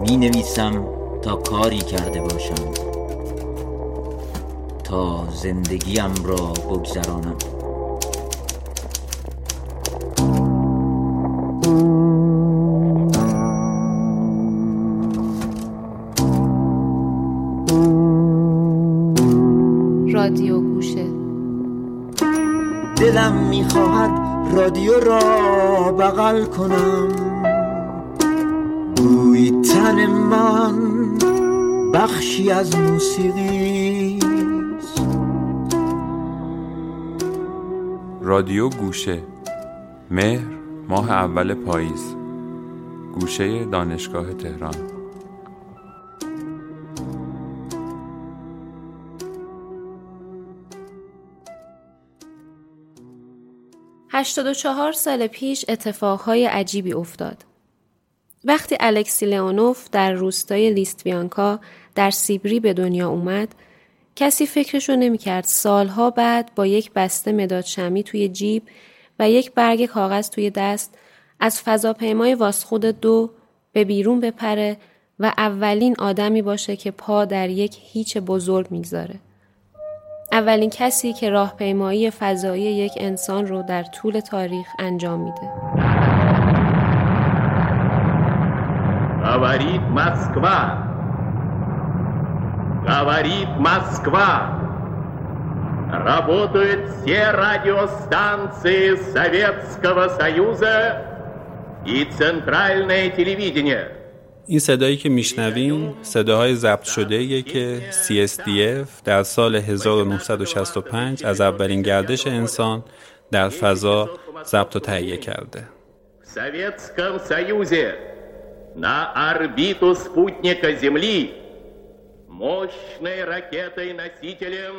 می نویسم تا کاری کرده باشم تا زندگیم را بگذرانم. رادیو گوشه. دلم می‌خواهد رادیو را بغل کنم. گوی تن من بخشی از موسیقی رادیو گوشه. مهر ماه اول پاییز. گوشه دانشگاه تهران. هشتاد و چهار سال پیش اتفاقهای عجیبی افتاد. وقتی الکسی لئونوف در روستای لیستویانکا در سیبری به دنیا اومد، کسی فکرشو نمی‌کرد سالها بعد با یک بسته مداد شمی توی جیب و یک برگ کاغذ توی دست از فضاپیمای واسخود دو به بیرون بپره و اولین آدمی باشه که پا در یک هیچ بزرگ می‌گذاره. اولین کسی که راهپیمایی فضایی یک انسان رو در طول تاریخ انجام میده. Говорит Москва. Говорит Москва. Работают все радиостанции Советского Союза и Центральное телевидение. این صدایی که میشنویم صداهای ضبط شده ایه که CSDF در سال 1965 از اولین گردش انسان در فضا ضبط و تهیه کرده. В Советском Союзе на орбиту спутника Земли мощной ракетой-носителем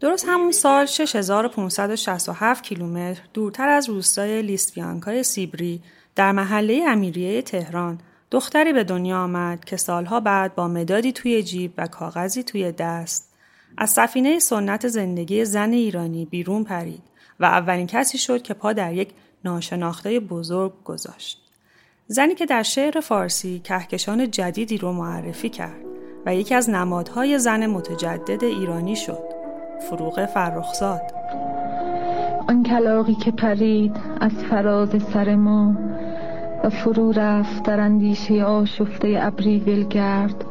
درست همون سال 6567 کیلومتر دورتر از روستای لیستویانکای سیبری در محله امیریه تهران دختری به دنیا آمد که سالها بعد با مدادی توی جیب و کاغذی توی دست از سفینه سنت زندگی زن ایرانی بیرون پرید و اولین کسی شد که پا در یک ناشناخته بزرگ گذاشت. زنی که در شعر فارسی کهکشان جدیدی رو معرفی کرد و یکی از نمادهای زن متجدد ایرانی شد. فروغ فرخزاد آن کلاقی که پرید از فراز سر ما و فرو رفت در اندیشه آشفته ابری ولگرد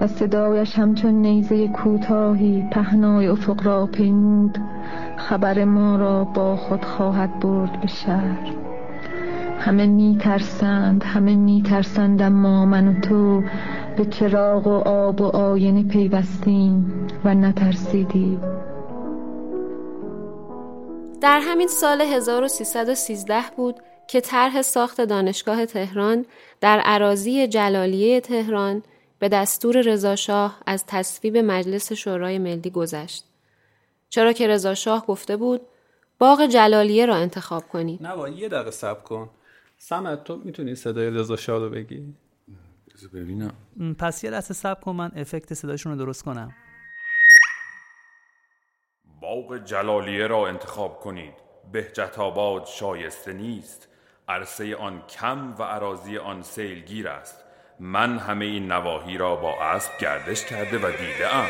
و صدایش همچون نیزه کوتاهی پهنای افق را پیمود. خبر ما را با خود خواهد برد به شهر. همه می ترسند همه می ترسند اما من و تو به چراغ و آب و آینه پیوستیم و نترسیدیم. در همین سال 1313 بود که طرح ساخت دانشگاه تهران در عراضی جلالیه تهران به دستور رضاشاه از تصویب مجلس شورای ملی گذشت. چرا که رضاشاه گفته بود باغ جلالیه را انتخاب کنید. نه با یه دقیقه صبر کن. سمت تو می‌تونی صدای رضا شاه رو بگی؟ ببینم پس یه لحظه صبر کن من افکت صداشون رو درست کنم باغ جلالیه را انتخاب کنید بهجت آباد شایسته نیست عرصه آن کم و عراضی آن سیلگیر است من همه این نواحی را با اسب گردش کرده و دیده ام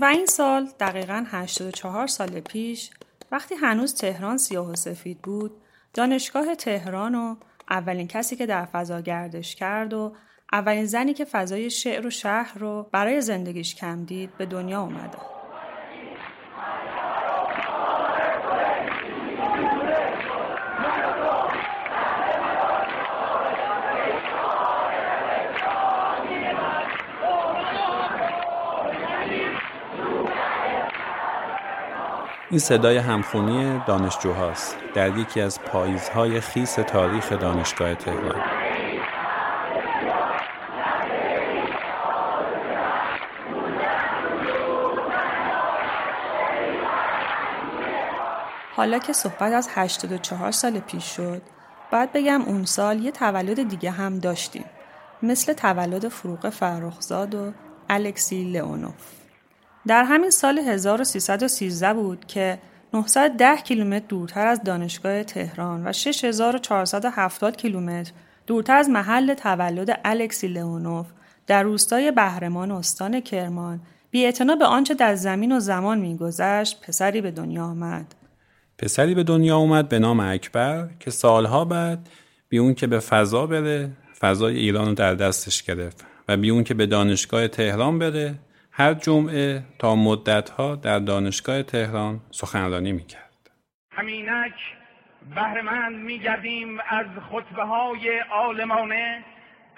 و این سال دقیقا 84 سال پیش وقتی هنوز تهران سیاه و سفید بود دانشگاه تهران و اولین کسی که در فضا گردش کرد و اولین زنی که فضای شعر و شهر رو برای زندگیش کم دید به دنیا اومده. این صدای همخونی دانشجوهاست در یکی از پاییزهای خیس تاریخ دانشگاه تهران. حالا که صحبت از 84 سال پیش شد باید بگم اون سال یه تولد دیگه هم داشتیم مثل تولد فروغ فرخزاد و الکسی لئونوف در همین سال 1313 بود که 910 کیلومتر دورتر از دانشگاه تهران و 6470 کیلومتر دورتر از محل تولد الکسی لئونوف در روستای بهرمان استان کرمان. بی به آنچه در زمین و زمان میگذشت پسری به دنیا آمد. پسری به دنیا اومد به نام اکبر که سالها بعد بی اون که به فضا بره فضای ایران رو در دستش گرفت و بی اون که به دانشگاه تهران بره هر جمعه تا مدتها در دانشگاه تهران سخنرانی می‌کرد. همینک بهرمند میگردیم از خطبه های عالمانه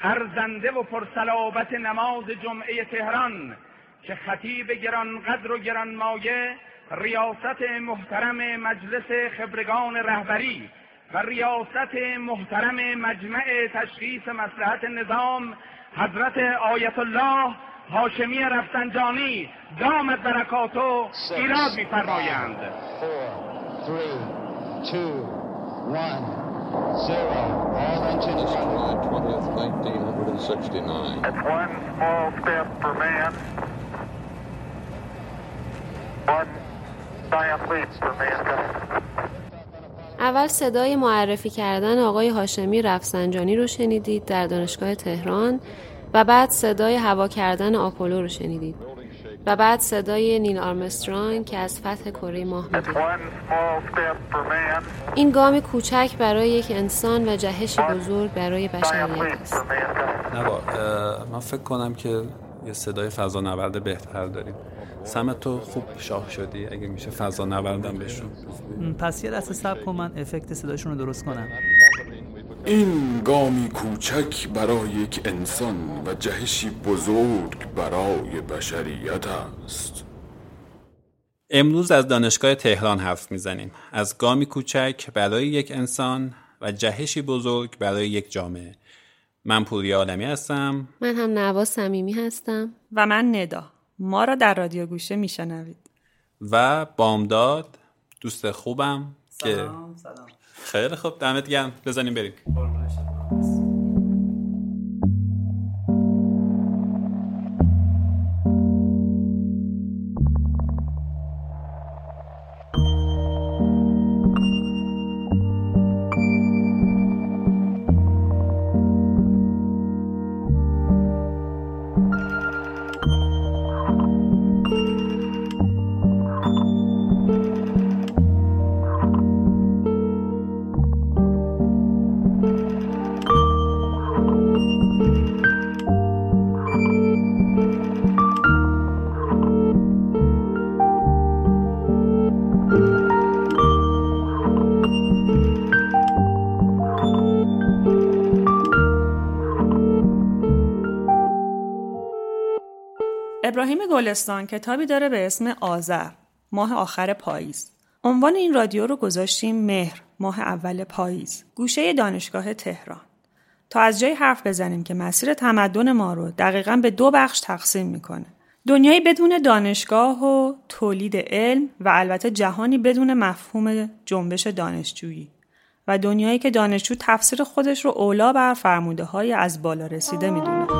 ارزنده و پرسلابت نماز جمعه تهران که خطیب گرانقدر و گرانمایه ریاست محترم مجلس خبرگان رهبری و ریاست محترم مجمع تشخیص مسلحت نظام حضرت آیت الله هاشمی رفسنجانی دامت برکاتو ایراد میفرمایند. All engines. July 20th, 1969. It's one small step for man, one giant leap for mankind. اول صدای معرفی کردن آقای هاشمی رفسنجانی رو شنیدید در دانشگاه تهران. و بعد صدای هوا کردن آپولو رو شنیدید. و بعد صدای نیل آرمسترانگ که از فتح کره ماه می‌دید. این گام کوچک برای یک انسان و جهشی بزرگ برای بشریت است. نه من فکر کنم که یه صدای فضا نورد بهتر داریم سمت تو خوب شاه شدی اگه میشه فضا نوردم بشون پس یه دست سب کن من افکت صداشون رو درست کنم. این گامی کوچک برای یک انسان و جهشی بزرگ برای بشریت است. امروز از دانشگاه تهران حرف می‌زنیم. از گامی کوچک برای یک انسان و جهشی بزرگ برای یک جامعه. من پوری عالمی هستم. من هم نواز صمیمی هستم. و من ندا. ما را در رادیو گوشه میشنوید. و بامداد دوست خوبم سلام که سلام. خیلی خوب. دمت گرم. بزنیم بریم. ابراهیم گلستان کتابی داره به اسم آذر ماه آخر پاییز. عنوان این رادیو رو گذاشتیم مهر ماه اول پاییز. گوشه دانشگاه تهران. تا از جای حرف بزنیم که مسیر تمدن ما رو دقیقا به دو بخش تقسیم می‌کنه. دنیایی بدون دانشگاه و تولید علم و البته جهانی بدون مفهوم جنبش دانشجویی. و دنیایی که دانشجو تفسیر خودش رو اولا بر فرموده های از بالا رسیده می‌دونه.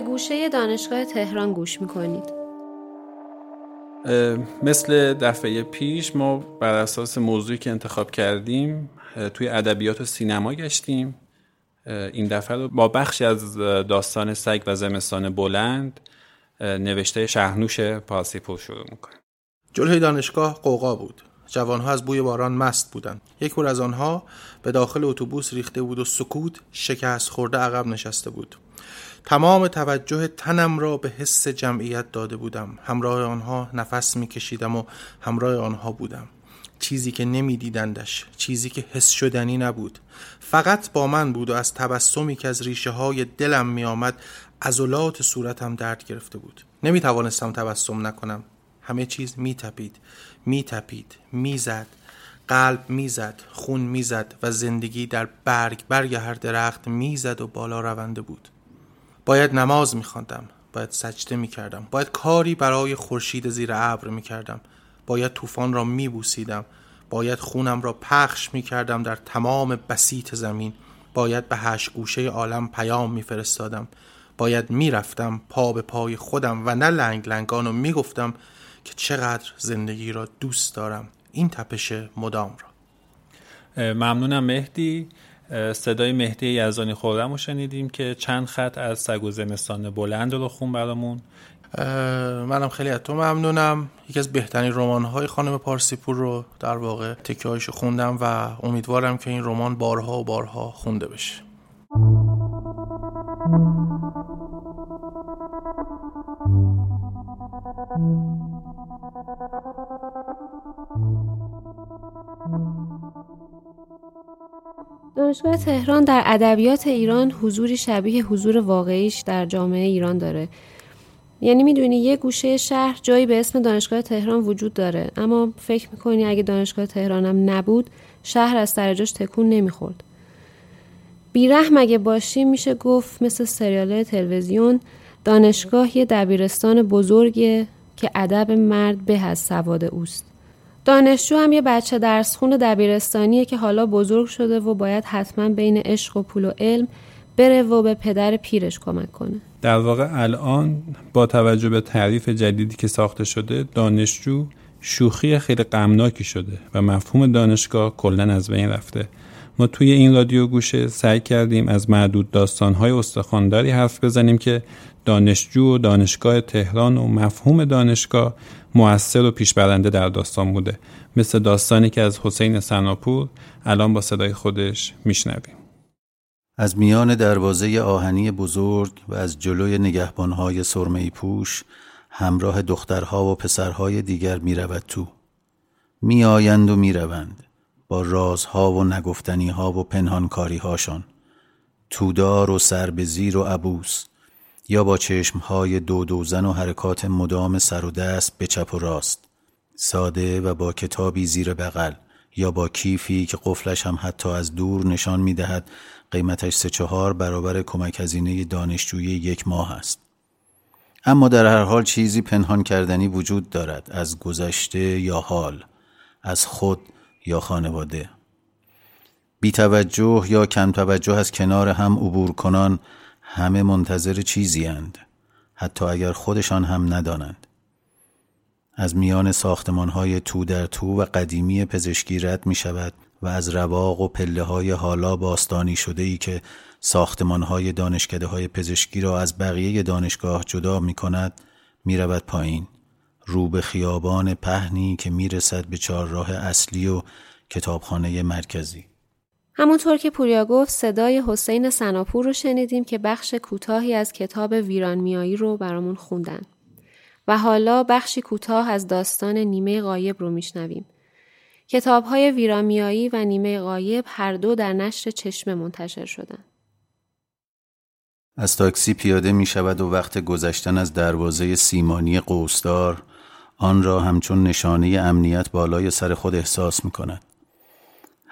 گوشه دانشگاه تهران گوش می‌کنید. مثل دفعه پیش ما بر اساس موضوعی که انتخاب کردیم توی ادبیات و سینما گشتیم. این دفعه رو با بخشی از داستان سگ و زمستان بلند نوشته شهرنوش پاسیپور شروع می‌کنیم. جلوی دانشگاه قوقا بود. جوانها از بوی باران مست بودند. یک بار از آنها به داخل اتوبوس ریخته بود و سکوت شکست خورده عقب نشسته بود. تمام توجه تنم را به حس جمعیت داده بودم. همراه آنها نفس میکشیدم و همراه آنها بودم. چیزی که نمیدیدندش چیزی که حس شدنی نبود. فقط با من بود و از تبسمی که از ریشه های دلم می آمد عضلات صورتم درد گرفته بود. نمی توانستم تبسم نکنم. همه چیز می تپید می تپید می زد قلب می‌زد خون می‌زد و زندگی در برگ برگ هر درخت می‌زد و بالا رونده بود. باید نماز میخواندم باید سجده می‌کردم باید کاری برای خورشید زیر ابر می‌کردم. باید طوفان را میبوسیدم باید خونم را پخش می‌کردم در تمام بسیط زمین. باید به هشت گوشه عالم پیام میفرستادم. باید می‌رفتم پا به پای خودم و نه لنگ لنگان و می‌گفتم که چقدر زندگی را دوست دارم. این تپش مدام را. ممنونم مهدی. صدای مهدی یزانی خوردم رو شنیدیم که چند خط از سگ و زمستان بلند رو خون برامون. منم خیلی از تو ممنونم. یکی از بهترین رمان های خانم پارسیپور رو در واقع تکه خوندم و امیدوارم که این رمان بارها و بارها خونده بشه. دانشگاه تهران در ادبیات ایران حضوری شبیه حضور واقعیش در جامعه ایران داره. یعنی می‌دونی یه گوشه شهر جایی به اسم دانشگاه تهران وجود داره. اما فکر می‌کنی اگه دانشگاه تهرانم نبود شهر از درجاش تکون نمی‌خورد. بیرحم اگه باشیم میشه گفت مثل سریال تلویزیون دانشگاه یه دبیرستان بزرگه که ادب مرد به از سواد اوست. دانشجو هم یه بچه درس خون دبیرستانیه که حالا بزرگ شده و باید حتما بین عشق و پول و علم بره و به پدر پیرش کمک کنه. در واقع الان با توجه به تعریف جدیدی که ساخته شده دانشجو شوخی خیلی غمناکی شده و مفهوم دانشگاه کلا از بین رفته. ما توی این رادیو گوشه سعی کردیم از معدود داستانهای استخوانداری حرف بزنیم که دانشجو و دانشگاه تهران و مفهوم دانشگاه مؤثر و پیشبرنده در داستان بوده. مثل داستانی که از حسین سناپور الان با صدای خودش میشنویم. از میان دروازه آهنی بزرگ و از جلوی نگهبانهای سرمهی پوش همراه دخترها و پسرهای دیگر می تو. می آیند و می روند با رازها و نگفتنیها و پنهانکاری هاشان تودار و سر به زیر و عبوس یا با چشمهای دو دوزن و حرکات مدام سر و دست به چپ و راست ساده و با کتابی زیر بغل یا با کیفی که قفلش هم حتی از دور نشان می دهد قیمتش سه چهار برابر کمک هزینه دانشجویی یک ماه است. اما در هر حال چیزی پنهان کردنی وجود دارد از گذشته یا حال از خود یا خانواده بی توجه یا کم توجه از کنار هم عبور کنان همه منتظر چیزی اند. حتی اگر خودشان هم ندانند. از میان ساختمان های تو در تو و قدیمی پزشکی رد می شود و از رواق و پله های حالا باستانی شده ای که ساختمان های دانشکده های پزشکی را از بقیه دانشگاه جدا می کند می رود پایین. رو به خیابان پهنی که می رسد به چهارراه اصلی و کتابخانه مرکزی. همونطور که پوریا گفت صدای حسین سناپور رو شنیدیم که بخش کوتاهی از کتاب ویران میایی رو برامون خوندن. و حالا بخشی کوتاه از داستان نیمه غایب رو میشنویم. کتاب های ویرامیایی و نیمه غایب هر دو در نشر چشمه منتشر شدن. از تاکسی پیاده می شود و وقت گذشتن از دروازه سیمانی قوسدار آن را همچون نشانه امنیت بالای سر خود احساس می کند.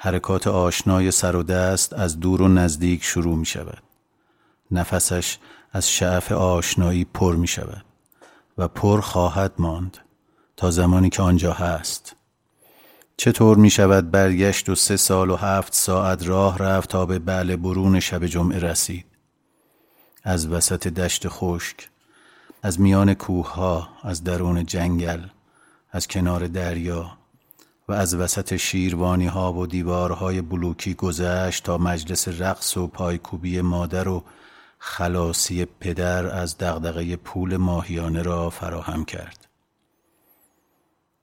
حرکات آشنای سر و دست از دور و نزدیک شروع می شود. نفسش از شعف آشنایی پر می شود و پر خواهد ماند تا زمانی که آنجا هست. چطور می شود برگشت و سه سال و هفت ساعت راه رفت تا به بله برون شب جمعه رسید. از وسط دشت خشک، از میان کوه ها، از درون جنگل، از کنار دریا، و از وسط شیروانی ها و دیوارهای بلوکی گذشت تا مجلس رقص و پایکوبی مادر و خلاصی پدر از دغدغه پول ماهیانه را فراهم کرد.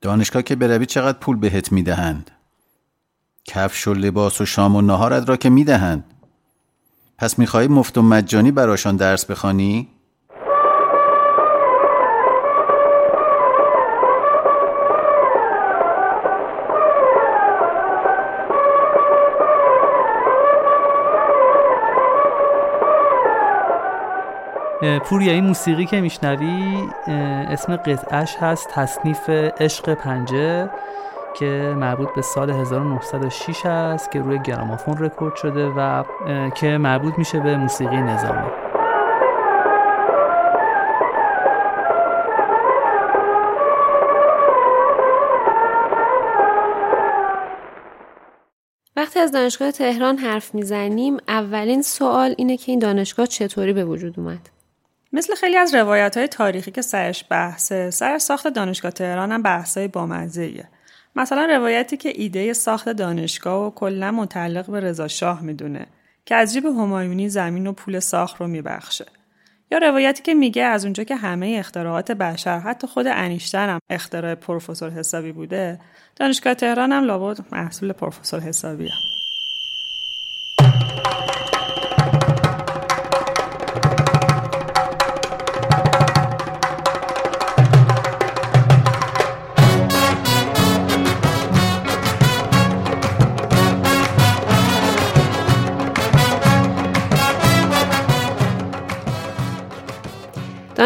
دانشگاه که بروی چقدر پول بهت می‌دهند؟ کفش و لباس و شام و نهارت را که می‌دهند. پس می‌خواهی مفت و مجانی براشان درس بخوانی؟ پوریا این موسیقی که میشنوی اسم قطعش هست تصنیف عشق پنجه که مربوط به سال 1906 است که روی گرامافون رکورد شده و که مربوط میشه به موسیقی نظامی. وقتی از دانشگاه تهران حرف می‌زنیم اولین سوال اینه که این دانشگاه چطوری به وجود اومد؟ مثل خیلی از روایت های تاریخی که سرش بحثه سر ساخت دانشگاه تهران هم بحث های بامزه مثلا روایتی که ایده ساخت دانشگاه و کلا متعلق به رضا شاه می‌دونه که از جیب همایونی زمین و پول ساخت رو میبخشه. یا روایتی که میگه از اونجا که همه اختراعات بشر حتی خود انیشتن هم اختراع پروفسور حسابی بوده دانشگاه تهران هم لابد محصول پروفسور حسابیه.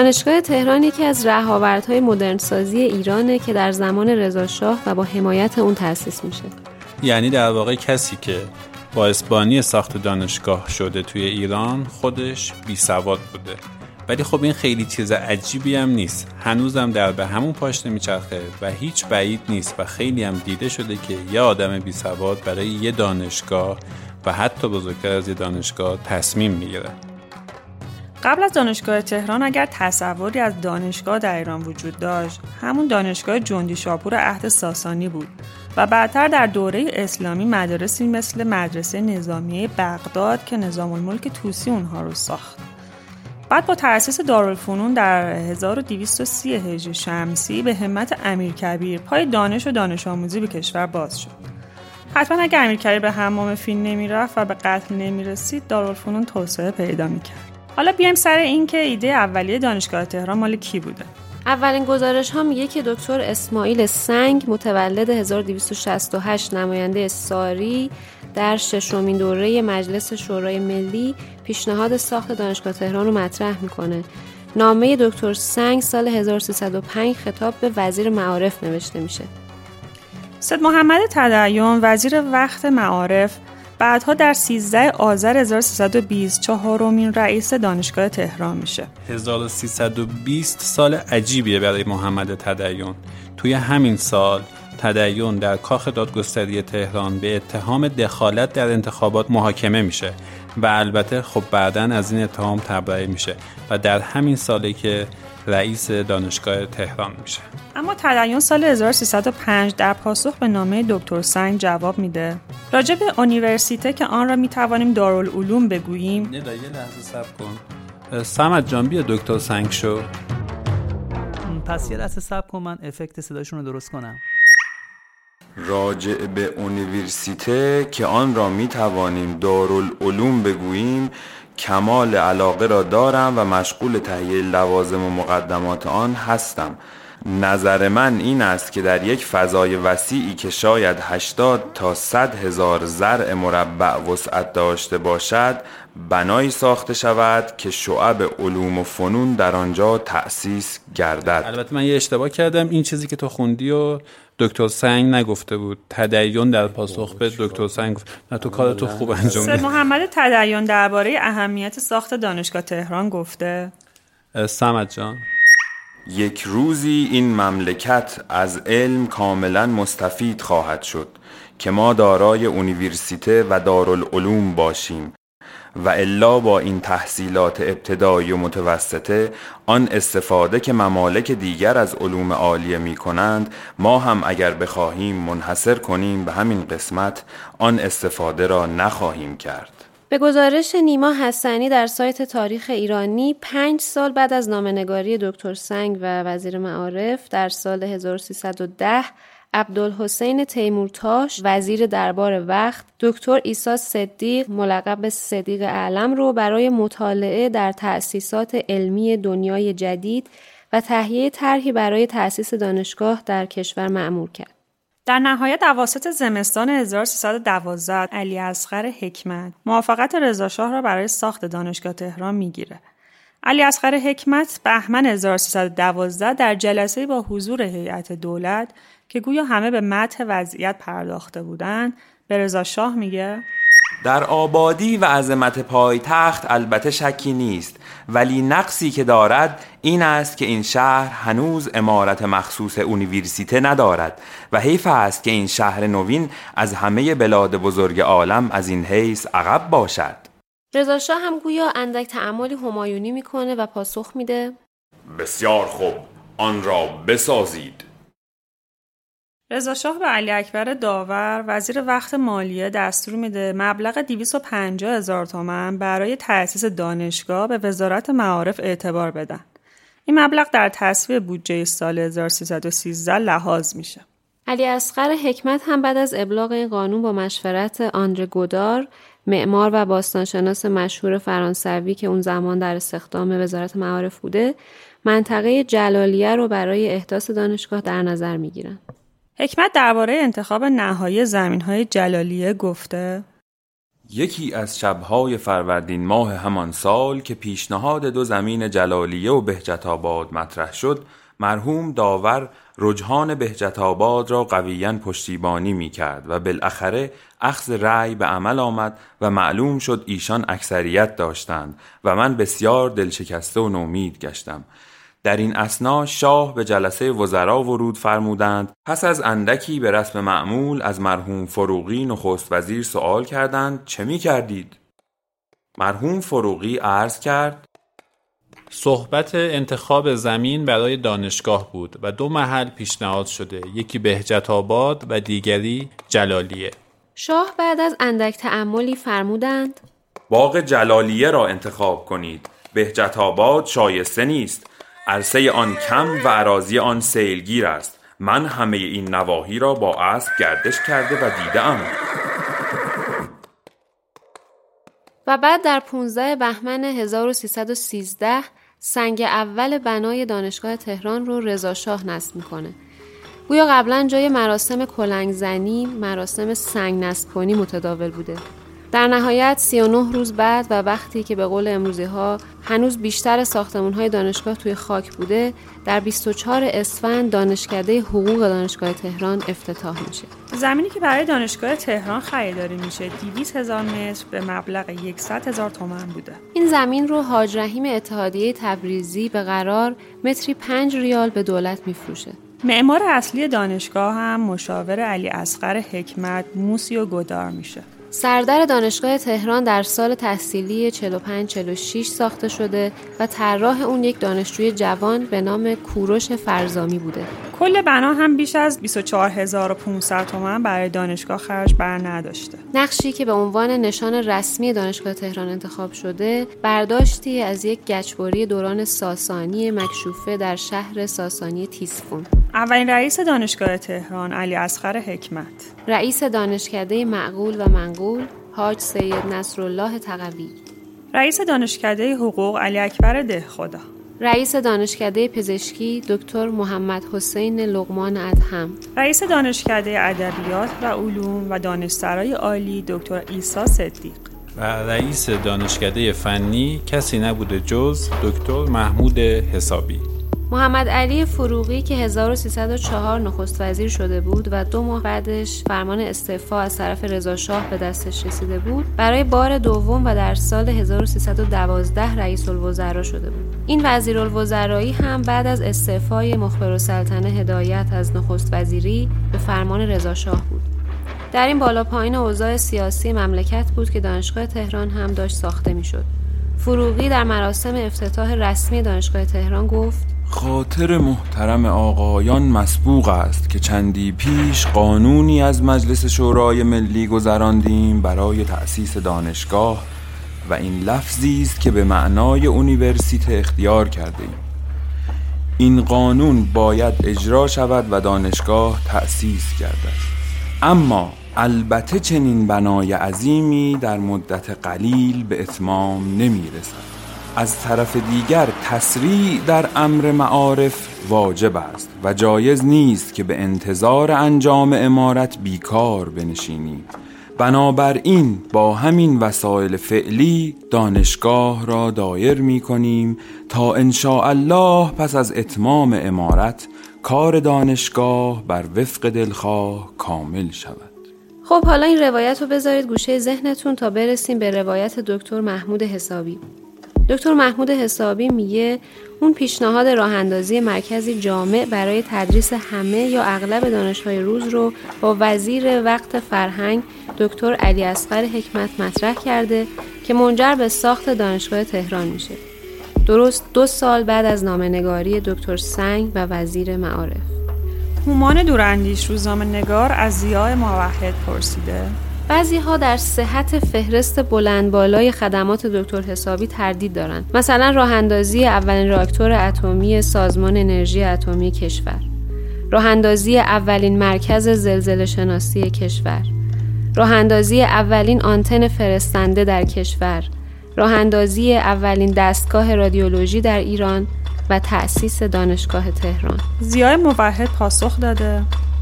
دانشگاه تهران یکی از رهاوردهای مدرنسازی ایرانه که در زمان رضاشاه و با حمایت اون تأسیس میشه. یعنی در واقع کسی که با اسبانی ساخت دانشگاه شده توی ایران خودش بی سواد بوده. ولی خب این خیلی چیز عجیبی هم نیست هنوزم در به همون پاشنه میچرخه و هیچ بعید نیست و خیلی هم دیده شده که یه آدم بی سواد برای یه دانشگاه و حتی بزرگتر از یه دانشگاه تصمیم می‌گیره قبل از دانشگاه تهران اگر تصوری از دانشگاه در ایران وجود داشت همون دانشگاه جندی شاپور عهد ساسانی بود و بعدتر در دوره اسلامی مدارسی مثل مدرسه نظامیه بغداد که نظام الملک توسی اونها رو ساخت. بعد با تأسیس دارالفنون در 1230 هجری شمسی به همت امیر کبیر پای دانش و دانش آموزی به کشور باز شد. حتما اگر امیر کبیر به حمام فیلم نمی‌رفت و به قتل نمی‌رسید دارالفنون توسعه پیدا می‌کرد. حالا بیایم سر این که ایده اولیه دانشگاه تهران مال کی بوده؟ اولین گزارش ها میگه که دکتر اسماعیل سنگ متولد 1268 نماینده ساری در ششمین دوره مجلس شورای ملی پیشنهاد ساخت دانشگاه تهران رو مطرح می‌کنه. نامه دکتر سنگ سال 1305 خطاب به وزیر معارف نوشته میشه. سید محمد تدیون وزیر وقت معارف بعدها در 13 آذر 1320 چهارمین رئیس دانشگاه تهران میشه. 1320 سال عجیبیه برای محمد تدیون توی همین سال تدیون در کاخ دادگستری تهران به اتهام دخالت در انتخابات محاکمه میشه و البته خب بعدا از این اتهام تبرئه میشه و در همین ساله که رئیس دانشگاه تهران میشه. اما تدیون سال 1305 در پاسخ به نامه دکتر سنگ جواب میده. راجع به اونیورسیته که آن را می‌توانیم دارالعلوم بگوییم. یه لحظه صبر کن. سمت جان بیا دکتر سنگ شو. پس یه لحظه صبر کن من افکت صداشون رو درست کنم. راجع به اونیورسیته که آن را می توانیم دارالعلوم بگوییم کمال علاقه را دارم و مشغول تهیه لوازم و مقدمات آن هستم. نظر من این است که در یک فضای وسیعی که شاید 80 تا 100 هزار زرع مربع وسعت داشته باشد بنایی ساخته شود که شعب علوم و فنون در آنجا تأسیس گردد. البته من یه اشتباه کردم. این چیزی که تو خوندی و دکتر سنگ نگفته بود. تدیون در پاسخ به دکتر سنگ نه تو کارتو خوب انجام دادی محمد تدیون درباره اهمیت ساخت دانشگاه تهران گفته. سمت جان. یک روزی این مملکت از علم کاملا مستفید خواهد شد که ما دارای اونیورسیته و دارالعلوم باشیم. و الا با این تحصیلات ابتدایی و متوسطه آن استفاده که ممالک دیگر از علوم عالیه می کنند ما هم اگر بخواهیم منحصر کنیم به همین قسمت آن استفاده را نخواهیم کرد. به گزارش نیما حسنی در سایت تاریخ ایرانی پنج سال بعد از نامنگاری دکتر سنگ و وزیر معارف در سال 1310 عبدالحسین تیمورتاش وزیر دربار وقت دکتر ایسا صدیق ملقب صدیق اعلم رو برای مطالعه در تأسیسات علمی دنیای جدید و تهیه طرحی برای تأسیس دانشگاه در کشور معمور کرد. در نهایت اواسط زمستان 1312 علی اصغر حکمت موافقت رضاشاه را برای ساخت دانشگاه تهران می‌گیره علی اصغر حکمت بهمن 1312 در جلسه با حضور هیئت دولت که گویا همه به متح وضعیت پرداخته بودند به رضا شاه میگه در آبادی و عظمت پایتخت البته شکی نیست ولی نقصی که دارد این است که این شهر هنوز امارت مخصوص اونیورسیته ندارد و حیف است که این شهر نوین از همه بلاد بزرگ عالم از این حیث عقب باشد. رضا شاه هم گویا اندک تعملی همایونی می‌کنه و پاسخ میده. بسیار خوب آن را بسازید. رضا شاه به علی اکبر داور وزیر وقت مالیه دستور میده مبلغ 250 هزار تومن برای تأسیس دانشگاه به وزارت معارف اعتبار بدن. این مبلغ در تصویب بودجه سال 1313 لحاظ میشه. علی اصغر حکمت هم بعد از ابلاغ این قانون با مشورت آندره گودار معمار و باستانشناس مشهور فرانسوی که اون زمان در استخدام وزارت معارف بوده منطقه جلالیه رو برای احداث دانشگاه در نظر می‌گیرن. حکمت درباره انتخاب نهایی زمین های جلالیه گفته. یکی از شبهای فروردین ماه همان سال که پیشنهاد دو زمین جلالیه و بهجت آباد مطرح شد مرحوم داور رجحان بهجت آباد را قویا پشتیبانی می کرد و بالاخره اخذ رأی به عمل آمد و معلوم شد ایشان اکثریت داشتند و من بسیار دلشکسته و نومید گشتم. در این اسنا شاه به جلسه وزرا ورود فرمودند. پس از اندکی به رسم معمول از مرحوم فروغی نخست وزیر سوال کردند چه می کردید؟ مرحوم فروغی عرض کرد صحبت انتخاب زمین برای دانشگاه بود و دو محل پیشنهاد شده یکی بهجت آباد و دیگری جلالیه. شاه بعد از اندک تعملی فرمودند باغ جلالیه را انتخاب کنید. بهجت آباد شایسته نیست. عرصه آن کم و عراضی آن سیلگیر است من همه این نواحی را با اسب گردش کرده و دیدم و بعد در 15 بهمن 1313 سنگ اول بنای دانشگاه تهران رو رضا شاه نصب می‌کنه. گویا قبلا جای مراسم کلنگزنی مراسم سنگ نصب کنی متداول بوده. در نهایت 39 روز بعد و وقتی که به قول امروزی ها هنوز بیشتر ساختمون های دانشگاه توی خاک بوده در 24 اسفند دانشکده حقوق دانشگاه تهران افتتاح میشه. زمینی که برای دانشگاه تهران خریداری میشه 200 هزار متر به مبلغ 100 هزار تومن بوده. این زمین رو حاج رحیم اتحادیه تبریزی به قرار متری 5 ریال به دولت میفروشه. معمار اصلی دانشگاه هم مشاور علی اصغر حکمت موسی و گدار میشه. سردر دانشگاه تهران در سال تحصیلی 45-46 ساخته شده و طراح اون یک دانشجوی جوان به نام کوروش فرزامی بوده. کل بنا هم بیش از 24500 تومان برای دانشگاه خرج بر نداشته. نقشی که به عنوان نشان رسمی دانشگاه تهران انتخاب شده، برداشتی از یک گچبری دوران ساسانی مکشوفه در شهر ساسانی تیسفون. اولین رئیس دانشگاه تهران علی اصغر حکمت رئیس دانشکده معقول و منقول حاج سید نصرالله تقوی. رئیس دانشکده حقوق علی اکبر دهخدا رئیس دانشکده پزشکی دکتر محمد حسین لغمان ادهم. رئیس دانشکده ادبیات و علوم و دانشسرای عالی دکتر عیسی صدیق. و رئیس دانشکده فنی کسی نبوده جز دکتر محمود حسابی. محمد علی فروغی که 1304 نخست وزیر شده بود و دو ماه بعدش فرمان استعفا از طرف رضا شاه به دستش رسیده بود برای بار دوم و در سال 1312 رئیس الوزراء شده بود. این وزیر الوزرایی هم بعد از استعفای مخبر و هدایت از نخست وزیری به فرمان رضا شاه بود. در این بالا پایین اوضاع سیاسی مملکت بود که دانشگاه تهران هم داشت ساخته می‌شد. فروغی در مراسم افتتاح رسمی دانشگاه تهران گفت خاطر محترم آقایان مسبوق است که چندی پیش قانونی از مجلس شورای ملی گذراندیم برای تأسیس دانشگاه و این لفظی است که به معنای اونیورسیته اختیار کرده. این قانون باید اجرا شود و دانشگاه تأسیس گردد اما البته چنین بنای عظیمی در مدت قلیل به اتمام نمی رسد از طرف دیگر تسریع در امر معارف واجب است و جایز نیست که به انتظار انجام امارت بیکار بنشینیم. بنابراین با همین وسایل فعلی دانشگاه را دایر می کنیم تا الله پس از اتمام امارت کار دانشگاه بر وفق دلخواه کامل شود. خب حالا این روایت رو بذارید گوشه ذهنتون تا برسیم به روایت دکتر محمود حسابی. دکتر محمود حسابی میگه اون پیشنهاد راه اندازی مرکزی جامع برای تدریس همه یا اغلب دانشهای روز رو با وزیر وقت فرهنگ دکتر علی اصغر حکمت مطرح کرده که منجر به ساخت دانشگاه تهران میشه. درست دو سال بعد از نامنگاری دکتر سنگ و وزیر معارف. هومان دوراندیش روزنامه نگار از زیای موحد پرسیده بعضی ها در صحت فهرست بلند بالای خدمات دکتر حسابی تردید دارند. مثلا راه اندازی اولین راکتور اتمی سازمان انرژی اتمی کشور. راه اندازی اولین مرکز زلزله شناسی کشور. راه اندازی اولین آنتن فرستنده در کشور. راه اندازی اولین دستگاه رادیولوژی در ایران و تأسیس دانشگاه تهران. زیای موحد پاسخ داده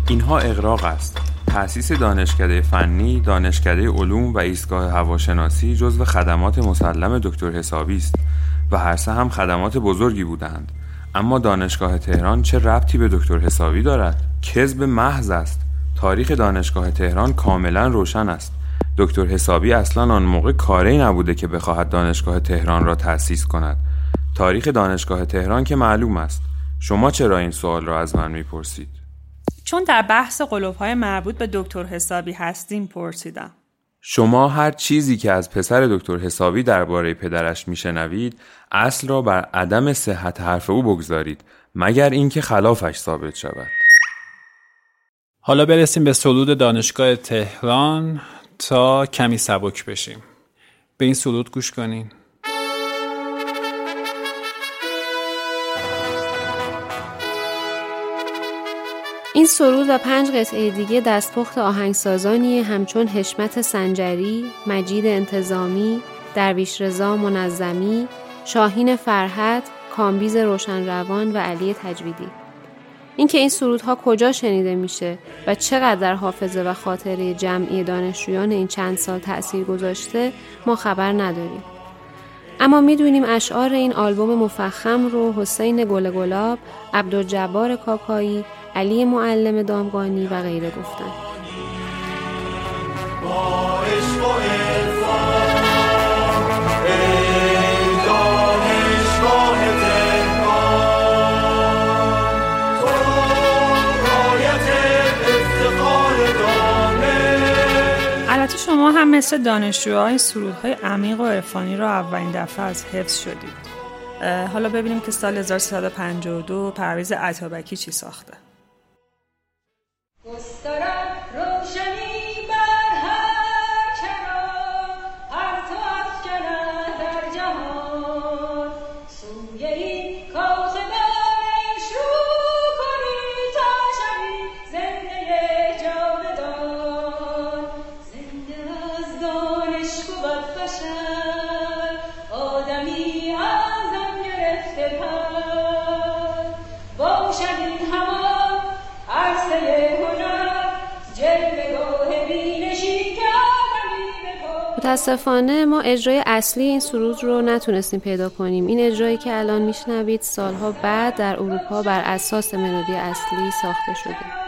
اینها اغراق است. تأسیس دانشکده فنی، دانشکده علوم و ایستگاه هواشناسی جزو خدمات مسلم دکتر حسابی است و هر سه هم خدمات بزرگی بودند. اما دانشگاه تهران چه ربطی به دکتر حسابی دارد؟ کذب محض است. تاریخ دانشگاه تهران کاملا روشن است. دکتر حسابی اصلا آن موقع کاری نبوده که بخواهد دانشگاه تهران را تأسیس کند. تاریخ دانشگاه تهران که معلوم است. شما چرا این سوال را از من می‌پرسید؟ چون در بحث قلوب های مربوط به دکتر حسابی هستیم پرسیدم. شما هر چیزی که از پسر دکتر حسابی درباره پدرش میشنوید اصل را بر عدم صحت حرف او بگذارید مگر اینکه خلافش ثابت شود. حالا برسیم به سرود دانشگاه تهران تا کمی سبک بشیم. به این سرود گوش کنین. این سرود و پنج قطعه دیگه دستپخت آهنگسازانی همچون حشمت سنجری، مجید انتظامی، درویش رضا منظمی، شاهین فرحت، کامبیز روشنروان و علی تجویدی. اینکه این سرودها کجا شنیده میشه و چقدر در حافظه و خاطره جمعی دانشجویان این چند سال تأثیر گذاشته ما خبر نداریم. اما می‌دونیم اشعار این آلبوم مفخم رو حسین گل گلاب، عبدالجبار کاکایی، علی معلم دامغانی و غیره گفتن. البته شما هم مثل دانشجوهای سرودهای عمیق و عرفانی را اولین دفعه از حفظ شدید حالا ببینیم که سال 1352 پرویز عطابکی چی ساخته متاسفانه ما اجرای اصلی این سرود رو نتونستیم پیدا کنیم. این اجرایی که الان میشنوید سالها بعد در اروپا بر اساس ملودی اصلی ساخته شده.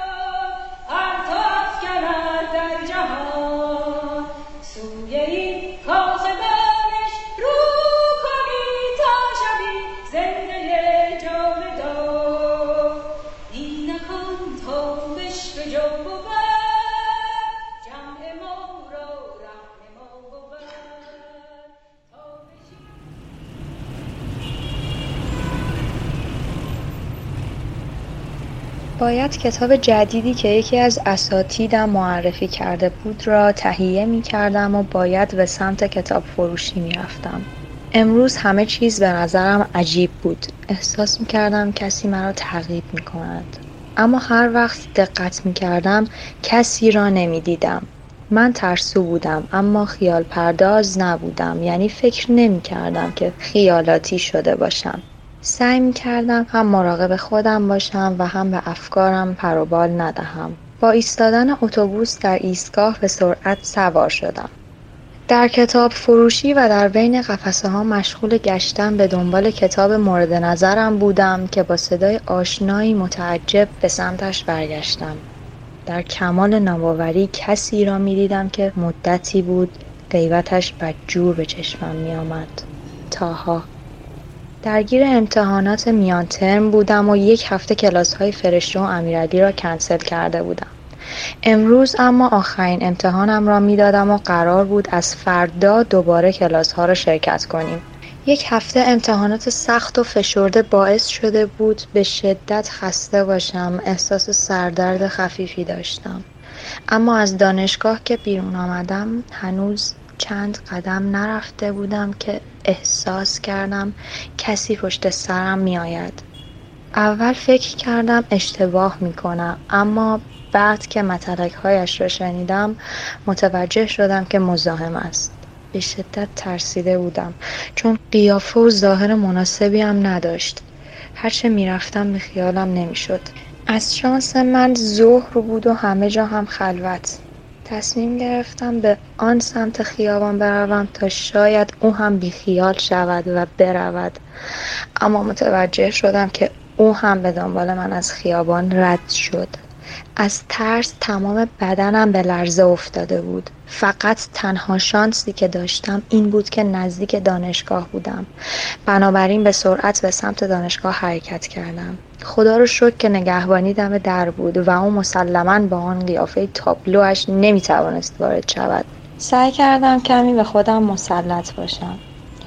باید کتاب جدیدی که یکی از اساتیدم معرفی کرده بود را تهیه می کردم و باید به سمت کتاب فروشی می رفتم. امروز همه چیز به نظرم عجیب بود. احساس می کردم کسی مرا تعقیب می کند. اما هر وقت دقت می کردم کسی را نمی دیدم. من ترسو بودم اما خیال پرداز نبودم یعنی فکر نمی کردم که خیالاتی شده باشم. سعی می کردم هم مراقب خودم باشم و هم به افکارم پروبال ندهم. با ایستادن اتوبوس در ایستگاه به سرعت سوار شدم. در کتاب فروشی و در بین قفسه ها مشغول گشتن به دنبال کتاب مورد نظرم بودم که با صدای آشنایی متعجب به سمتش برگشتم. در کمال ناباوری کسی را می دیدم که مدتی بود غیبتش بدجور به چشمم می آمد. تاها درگیر امتحانات میان ترم بودم و یک هفته کلاس های فرشته و امیرعلی را کنسل کرده بودم. امروز اما آخرین امتحانم را می‌دادم و قرار بود از فردا دوباره کلاس ها را شرکت کنیم. یک هفته امتحانات سخت و فشرده باعث شده بود به شدت خسته باشم احساس سردرد خفیفی داشتم اما از دانشگاه که بیرون آمدم هنوز چند قدم نرفته بودم که احساس کردم کسی پشت سرم می آید. اول فکر کردم اشتباه می کنم اما بعد که متلک هایش را شنیدم متوجه شدم که مزاحم است. به شدت ترسیده بودم چون قیافه و ظاهر مناسبی هم نداشت. هرچه می‌رفتم به خیالم نمی‌شد. از شانس من ظهر بود و همه جا هم خلوت. تصمیم گرفتم به آن سمت خیابان بروم تا شاید او هم بیخیال شود و برود. اما متوجه شدم که او هم به دنبال من از خیابان رد شد. از ترس تمام بدنم به لرزه افتاده بود. فقط تنها شانسی که داشتم این بود که نزدیک دانشگاه بودم. بنابراین به سرعت به سمت دانشگاه حرکت کردم. خدا رو شکر که نگهبانی دم در بود و او مسلما با آن قیافه تابلوش نمی‌توانست وارد شود. سعی کردم کمی به خودم مسلط باشم.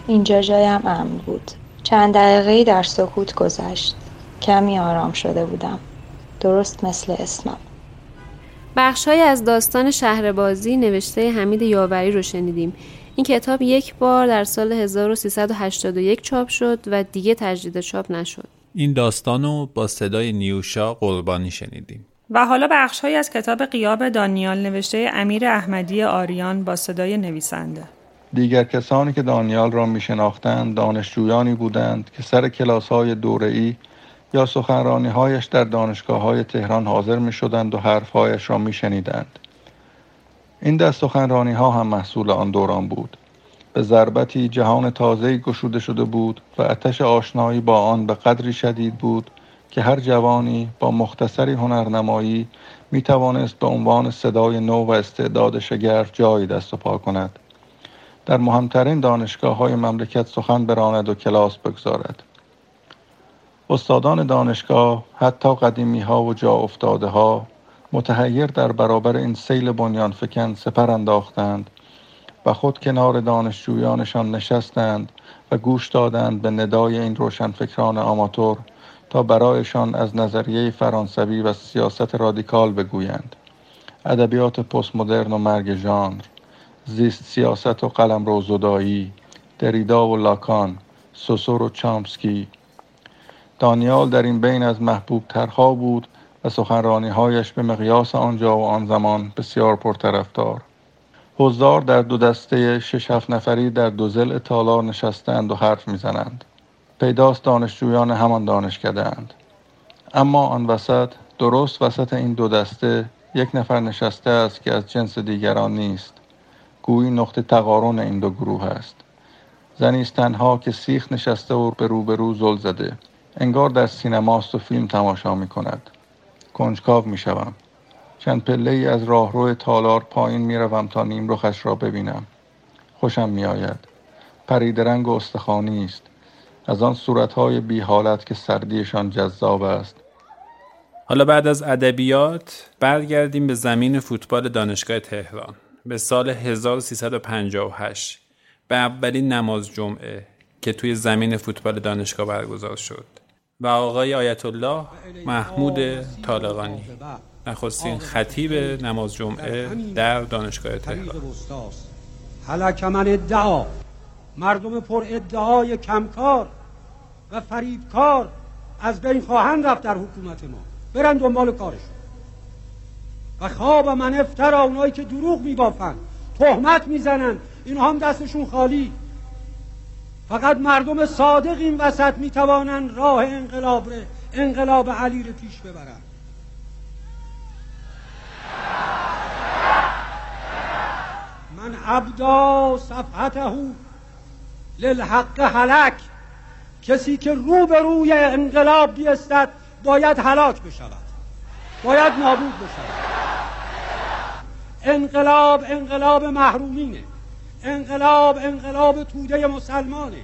اینجا جایم امن بود. چند دقیقه در سکوت گذشت. کمی آرام شده بودم. درست مثل اسمم بخشهایی از داستان شهربازی نوشته حمید یاوری رو شنیدیم. این کتاب یک بار در سال 1381 چاپ شد و دیگه تجدید چاپ نشد. این داستان رو با صدای نیوشا قربانی شنیدیم. و حالا بخشهایی از کتاب قیاب دانیال نوشته امیر احمدی آریان با صدای نویسنده. دیگر کسانی که دانیال را می شناختند دانشجویانی بودند که سر کلاس های دوره‌ای یا سخنرانی هایش در دانشگاه های تهران حاضر می شدند و حرفهایش را می شنیدند. این دست سخنرانی ها هم محصول آن دوران بود. به ضربتی جهان تازه گشوده شده بود و اتش آشنایی با آن به قدری شدید بود که هر جوانی با مختصری هنرنمایی می توانست به عنوان صدای نو و استعداد شگرف جایی دست و پا کند. در مهمترین دانشگاه های مملکت سخن براند و کلاس بگذارد. استادان دانشگاه حتی قدیمی ها و جا افتاده ها متحیر در برابر این سیل بنیان فکن سپر انداختند و خود کنار دانشجویانشان نشستند و گوش دادند به ندای این روشنفکران آماتور تا برایشان از نظریه فرانسوی و سیاست رادیکال بگویند. ادبیات پست مدرن و مرگ ژانر زیست سیاست و قلم زدایی دریدا و لاکان سوسور و چامسکی دانیال در این بین از محبوب ترها بود و سخنرانی هایش به مقیاس آنجا و آن زمان بسیار پرطرفدار. حضار در دو دسته شش هفت نفری در دو زل تالار نشستند و حرف می‌زنند. پیداست دانشجویان همان دانشکده اند اما آن وسط درست وسط این دو دسته یک نفر نشسته است که از جنس دیگران نیست. گویی نقطه تقارن این دو گروه است. زنی تنها که سیخ نشسته و به روبرو زل زده. انگار در سینماست و فیلم تماشا می کند کنجکاو می شوم چند پله ای از راهرو تالار پایین می روم تا نیم رخش را ببینم. خوشم می آید پرید رنگ و استخوانی است. از آن صورتهای بی حالت که سردیشان جذاب است. حالا بعد از ادبیات برگردیم به زمین فوتبال دانشگاه تهران. به سال 1358 به اولین نماز جمعه که توی زمین فوتبال دانشگاه برگزار شد. و آقای آیت الله محمود طالقانی. نخستین خطیب نماز جمعه در دانشگاه تهران. حلک من ادعا مردم پر ادعای کمکار و فریبکار از بین خواهند رفت در حکومت ما. برن دنبال کارشون. و خواب من افترا اونایی که دروغ میبافن تهمت می‌زنن اینها هم دستشون خالی. فقط مردم صادق این وسط می‌توانند راه انقلاب ره انقلاب علی رو پیش ببرند. من عبدا صفحته للحق حلک کسی که رو به روی انقلاب بیستد باید هلاك بشود. باید نابود بشود. انقلاب انقلاب محرومینه. انقلاب انقلاب توده مسلمانه.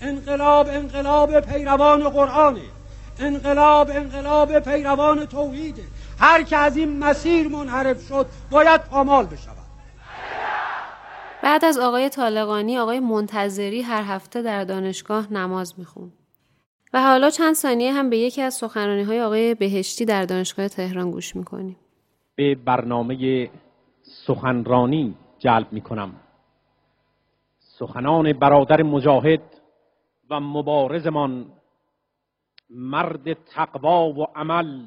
انقلاب انقلاب پیروان قرآنه. انقلاب انقلاب پیروان توحیده. هر که از این مسیر منحرف شد باید پامال بشود. بعد از آقای طالقانی آقای منتظری هر هفته در دانشگاه نماز میخون و حالا چند ثانیه هم به یکی از سخنرانی های آقای بهشتی در دانشگاه تهران گوش می‌کنیم. به برنامه سخنرانی جلب می‌کنم. سخنان برادر مجاهد و مبارزمان مرد تقوا و عمل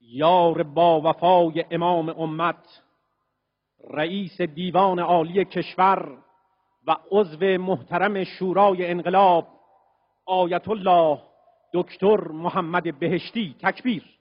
یار با وفای امام امت رئیس دیوان عالی کشور و عضو محترم شورای انقلاب آیت الله دکتر محمد بهشتی تکبیر.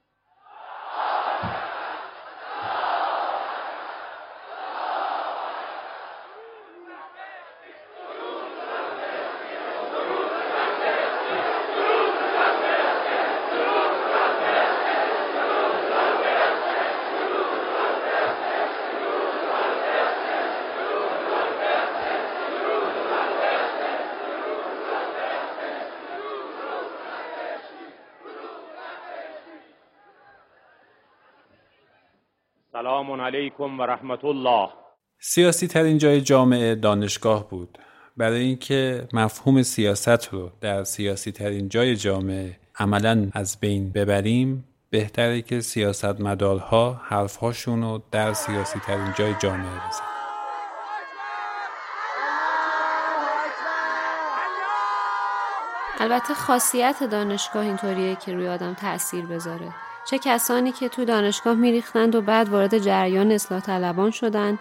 سلام علیکم و رحمت الله. سیاسی ترین جای جامعه دانشگاه بود. برای اینکه مفهوم سیاست رو در سیاسی ترین جای جامعه عملا از بین ببریم بهتره که سیاست مدارها حرفهاشون رو در سیاسی ترین جای جامعه بزن البته خاصیت دانشگاه اینطوریه که روی آدم تاثیر بذاره. چه کسانی که تو دانشگاه میریختند و بعد وارد جریان اصلاح طلبان شدند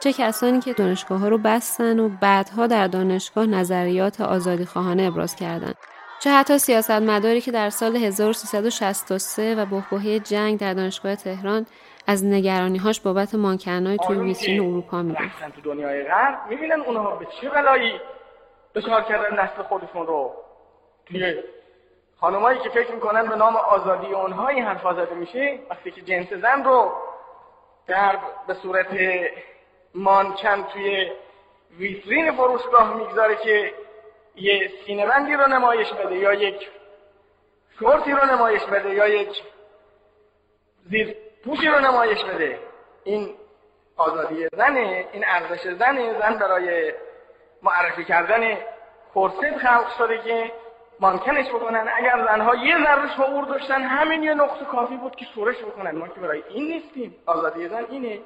چه کسانی که دانشگاه ها رو بستن و بعدها در دانشگاه نظریات آزادی خواهانه ابراز کردند. چه حتی سیاستمداری که در سال 1363 و بحبوحه جنگ در دانشگاه تهران از نگرانیهاش بابت مانکنای توی ویترین اروپا می‌گفت تو دنیای غرب می‌بینن اونها به چه بلایی؟ دچار کردن نسل خودشون رو. توی خانمایی که فکر می‌کنن به نام آزادی اونها این حرفا میشه وقتی که جنس زن رو در به صورت مانکن توی ویترین فروشگاه می‌گذاره که یه سینه بندی رو نمایش بده یا یک شورتی رو نمایش بده یا یک زیر پوشی رو نمایش بده این آزادی زنه این ارزش زنه زن برای معرفی کردن کرست خلق شده که ممکنش بکنن. اگر زنها یه ذره شعور داشتن همین یه نقطه کافی بود که شورش بکنن. ما که برای این نیستیم. آزادی زن اینه.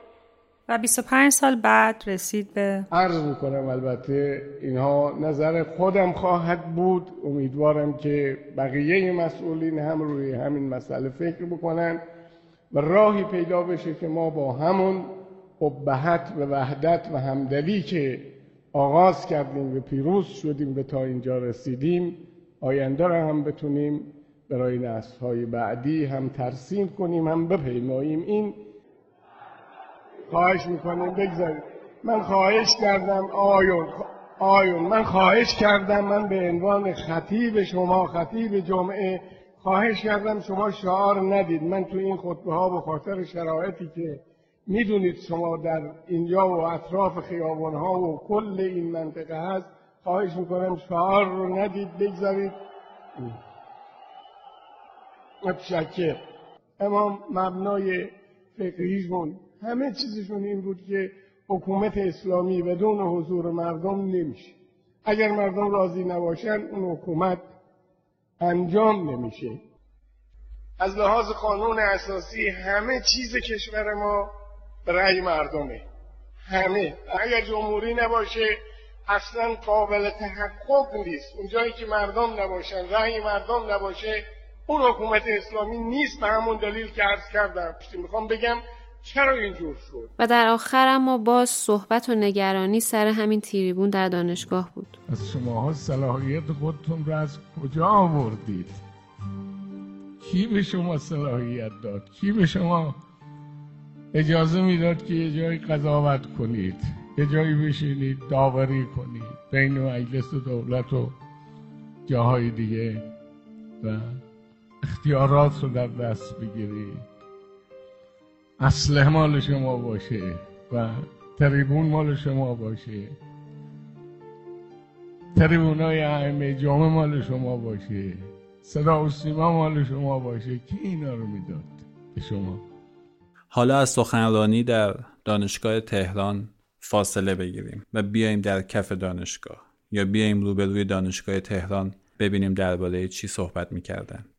و 25 سال بعد رسید به عرض می‌کنم البته اینها نظر خودم خواهد بود. امیدوارم که بقیه مسئولین هم روی همین مسئله فکر بکنن و راهی پیدا بشه که ما با همون قبهت و وحدت و همدلی که آغاز کردیم و پیروز شدیم به تا اینجا رسیدیم آینده را هم بتونیم برای نسل بعدی هم ترسیم کنیم هم بپیماییم. این خواهش می‌کنیم بگذاریم من خواهش کردم آیون آیون من خواهش کردم من به عنوان خطیب شما خطیب جمعه خواهش کردم شما شعار ندید. من تو این خطبه ها به خاطر شرایطی که می‌دونید شما در اینجا و اطراف خیابان ها و کل این منطقه هست خواهش می‌کنم شعار رو ندید بگذارید. متشکر امام مبنای فقهیشون همه چیزشون این بود که حکومت اسلامی بدون حضور مردم نمیشه. اگر مردم راضی نباشن اون حکومت انجام نمیشه. از لحاظ قانون اساسی همه چیز کشور ما به رأی مردمه. همه. اگر جمهوری نباشه اصلا قابل تحقق نیست. اونجایی که مردم نباشن رأی مردم نباشه اون حکومت اسلامی نیست به همون دلیل که عرض کردم. می‌خوام بگم؟ چرا اینجور شد؟ و در آخر اما باز صحبت و نگرانی سر همین تیریبون در دانشگاه بود. از شماها صلاحیت خودتون رو از کجا آوردید؟ کی به شما صلاحیت داد؟ کی به شما اجازه می‌داد که یه جایی قضاوت کنید؟ یه جایی بشینید داوری کنید بین مجلس دولت و جاهای دیگه و اختیارات رو در دست بگیرید اسلحه مال شما باشه و تریبون مال شما باشه. تریبون های ائمه جامعه مال شما باشه. صدا و سیما مال شما باشه. کی اینا رو می‌داد به شما؟ حالا از سخنرانی در دانشگاه تهران فاصله بگیریم و بیایم در کف دانشگاه یا بیایم روبروی دانشگاه تهران ببینیم درباره چی صحبت می‌کردند.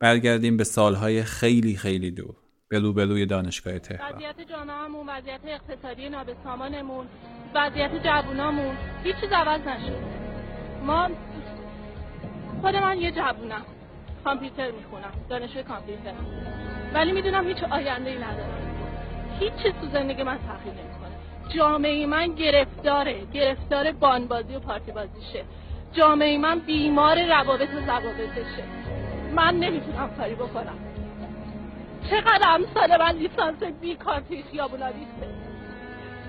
برگردیم به سالهای خیلی خیلی دور به روبروی دانشگاه تهران. وضعیت جامعهمون وضعیت اقتصادی نابسامانمون وضعیت جوونامون هیچ چیز عوض نشد ما خود من یه جوونم کامپیوتر می‌خونم دانشگاه کامپیوتر ولی می‌دونم هیچ آینده ای ندارم. هیچ چیز تو زندگی من تغییر نمی‌کنه. جامعه من گرفتاره گرفتار بانبازی و پارتی بازیشه جامعه من بیمار روابط و ضوابطشه. من نمی‌تونم کاری بکنم. چقدر امثال من لیسانس بیکار توی خیابونا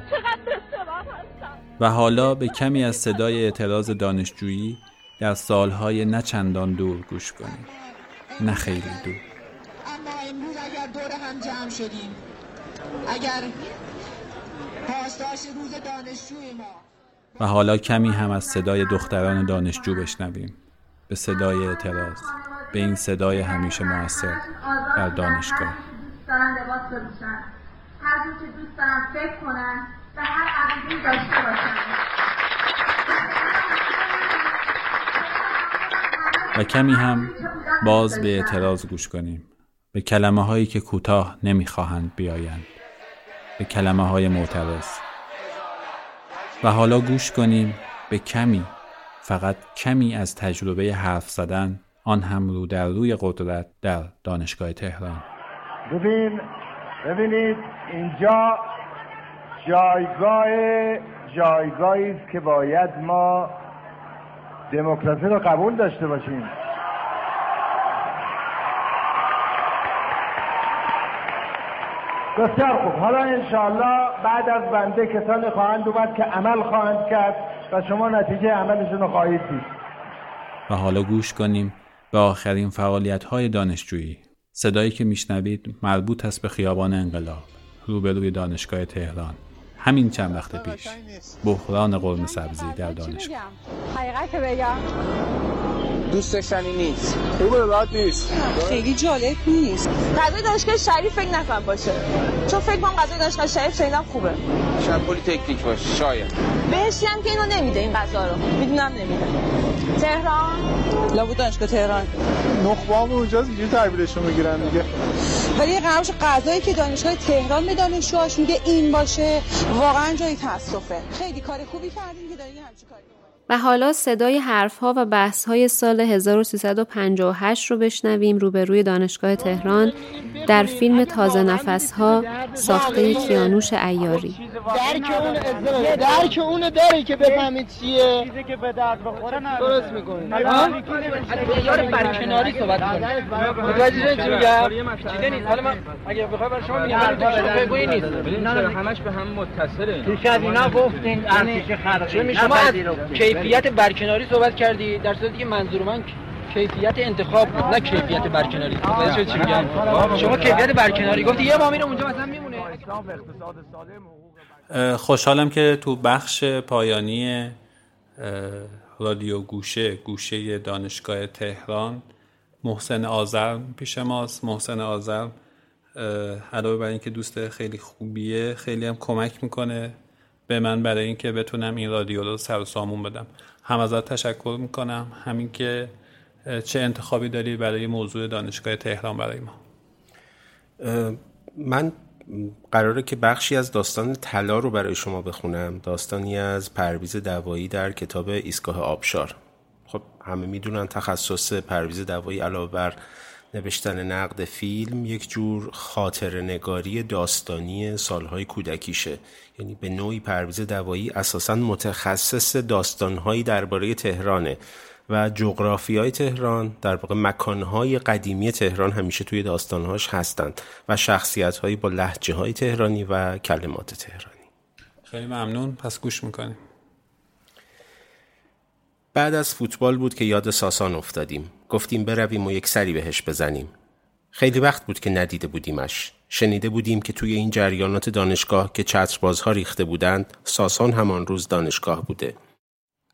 چقدر بستوام هستم. و حالا به کمی از صدای اعتراض دانشجویی در سالهای نه چندان دور گوش کنیم. نه خیلی دور. اما امروز اگر دور هم جمع شدیم اگر روز دانشجوی ما. و حالا کمی هم از صدای دختران دانشجو بشنویم. به صدای اعتراض. به این صدای همیشه موثر در دانشگاه. دارن لباس بپوشن هر که دوست دارن فکر کنن و هر عقیده‌ای داشته باشن. و کمی هم باز به اعتراض گوش کنیم. به کلمه هایی که کوتاه نمی‌خواهند بیایند. به کلمه های معترض. و حالا گوش کنیم به کمی فقط کمی از تجربه حرف زدن آن هم رو در روی قدرت در دانشگاه تهران. ببین ببینید اینجا جایگاه جایگاهی است که باید ما دموکراسی رو قبول داشته باشیم. بسیار خوب. حالا انشاءالله بعد از بنده کسانی خواهند اومد که عمل خواهند کرد و شما نتیجه عملشون رو خواهید دید. و حالا گوش کنیم به آخرین فعالیت های دانشجویی. صدایی که میشنوید مربوط است به خیابان انقلاب روبروی دانشگاه تهران. همین چند وقت پیش. بحران قرم سبزی در دانشگاه. حقیقت بگم. دوست داشتنی نیست. خوبه بد نیست. خیلی جالب نیست. غذای دانشگاه شریف فکر نکنم باشه. چون فکر کنم غذای دانشگاه شریف شنیدم خوبه. شاید پلی تکنیک باشه شاید. بهشتی هم که اینو نمیده این غذا رو. می‌دونم نمیده. تهران؟ لابد دانشگاه تهران. نخبه هم اونجاست اینجوری تحویلشون می‌گیرن دیگه. ولی یه قرارش غذایی که دانشگاه تهران به دانشجوهاش میده این باشه واقعا جای تاسفه. خیلی کار خوبی کردین که دارین همچین کاری و حالا صدای حرفها و بحثهای سال 1358 رو بشنویم روبروی دانشگاه تهران در فیلم تازه نفسها ساخته کیانوش ایاری. درک اون درک اون داری که بفهمید چیه؟ چیزی که به درد بخوره درست می‌کنید از یار برکناری صحبت کنیم متوجه چی میگم؟ چیزی نیست. حالا من اگه بخوای برای شما میگم بگویی نیست. نه همش به هم متصله. توش از اینا گفتین ارتش خلقی شما از کیفیت برکناری صحبت کردی در صورتی که منظور من کیفیت انتخاب بود نه کیفیت برکناری. شما کیفیت برکناری گفتی یه ما میره اونجا مثلا میمونه. خوشحالم که تو بخش پایانی رادیو گوشه گوشه دانشگاه تهران محسن آذرم پیش ماست. محسن آذرم علاوه بر اینکه دوست خیلی خوبیه خیلی هم کمک می‌کنه. به من برای اینکه بتونم این رادیو رو سر و سامون بدم. هم ازت تشکر می‌کنم. همین که چه انتخابی داری برای موضوع دانشگاه تهران برای ما. من قراره که بخشی از داستان طلا رو برای شما بخونم. داستانی از پرویز دوایی در کتاب ایستگاه آبشار. خب همه می‌دونن تخصص پرویز دوایی علاوه بر نوشتن نقد فیلم یک جور خاطر نگاری داستانی سالهای کودکیشه. یعنی به نوعی پرویز دوایی اساسا متخصص داستانهایی درباره تهرانه و جغرافی های تهران در واقع مکانهای قدیمی تهران همیشه توی داستانهاش هستند و شخصیت هایی با لحجه های تهرانی و کلمات تهرانی. خیلی ممنون. پس گوش می‌کنیم. بعد از فوتبال بود که یاد ساسان افتادیم. گفتیم برویم و یک سری بهش بزنیم. خیلی وقت بود که ندیده بودیمش. شنیده بودیم که توی این جریانات دانشگاه که چتربازها ریخته بودند ساسان همان روز دانشگاه بوده.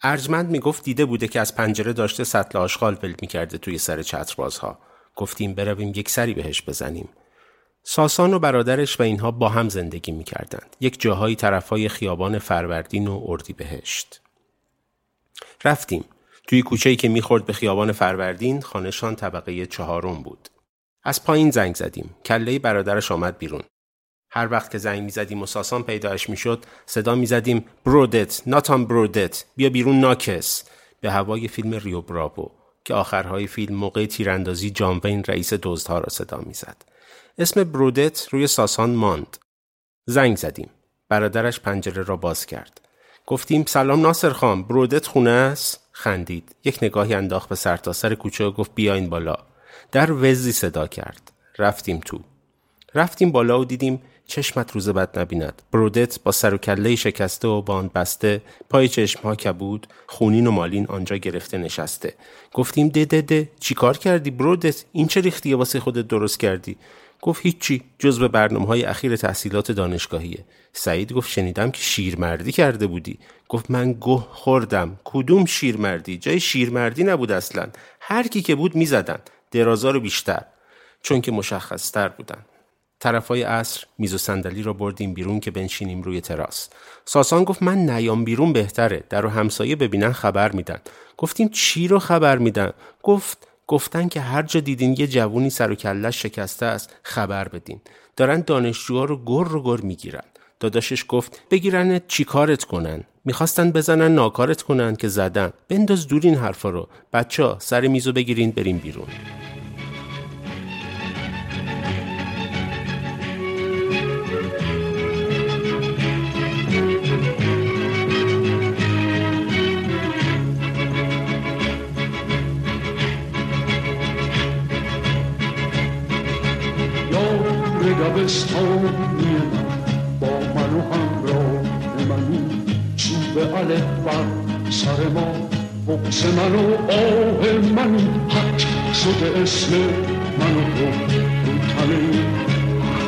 ارجمند می‌گفت دیده بوده که از پنجره داشته سطل آشغال ول می‌کرده توی سر چتربازها. گفتیم برویم یک سری بهش بزنیم. ساسان و برادرش و اینها با هم زندگی می‌کردند. یک جاهایی طرفای خیابان فروردین و اردی بهشت رفتیم. توی کوچه‌ای که می‌خورد به خیابان فروردین خانهشان طبقه چهارم بود. از پایین زنگ زدیم. کله برادرش آمد بیرون. هر وقت که زنگ می‌زدیم و ساسان پیدایش می‌شد صدا می‌زدیم برودت ناتان برودت بیا بیرون ناکس. به هوای فیلم ریو براوو که آخرهای فیلم موقع تیراندازی جان وین رئیس دزدها را صدا می‌زد. اسم برودت روی ساسان ماند. زنگ زدیم. برادرش پنجره را باز کرد. گفتیم سلام ناصر خان برودت خونه است؟ خندید. یک نگاهی انداخت به سرتاسر سر کوچه و گفت بیاین بالا. در وزی صدا کرد. رفتیم تو. رفتیم بالا و دیدیم چشمت روز بد نبیند. برودت با سر و کله شکسته و باند بسته پای چشمها کبود خونین و مالین آنجا گرفته نشسته. گفتیم ده ده ده چی کار کردی برودت؟ این چه ریختیه واسه خودت درست کردی؟ گفت هیچی جز به برنامه های اخیر تحصیلات دانشگاهیه. سعید گفت شنیدم که شیرمردی کرده بودی. گفت من گه خوردم. کدوم شیرمردی؟ جای شیرمردی نبود اصلا. هر کی که بود می‌زدن. درازا رو بیشتر. چون که مشخص تر بودن. طرفای عصر میز و صندلی را بردیم بیرون که بنشینیم روی تراس. ساسان گفت من نیام بیرون بهتره. در و همسایه ببینن خبر میدن. گفتیم چی رو خبر میدن؟ گفت گفتن که هر جا دیدین یه جوونی سر و کلش شکسته است خبر بدین. دارن دانشجوها رو گر رو گر می‌گیرن. داداشش گفت بگیرن چی کارت کنن؟ می‌خواستن بزنن ناکارت کنن که زدن. بنداز دور این حرفا رو. بچه ها سر میزو بگیرین بریم بیرون. دبستانی با من و همراه منی چوب علف بر سر ما بغز من و آه منی حق شده اسم من تو رو تنه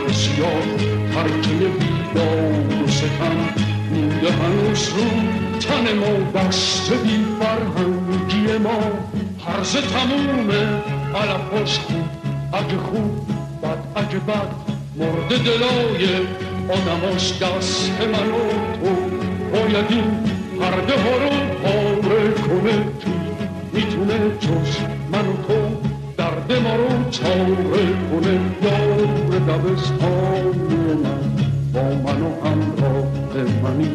بسیار ترکه بیدار و ستم مونده هنوز رو تن ما دست بی فرهنگی ما هرز تمومه علفاش خوب اگه خوب بد اگه بد مرد دلای آدماش دست من و تو باید این پرده ها رو پاره کنه کی می‌تونه جز من و تو درد ما رو چاره کنه یار دبستانی من با من و همراه منی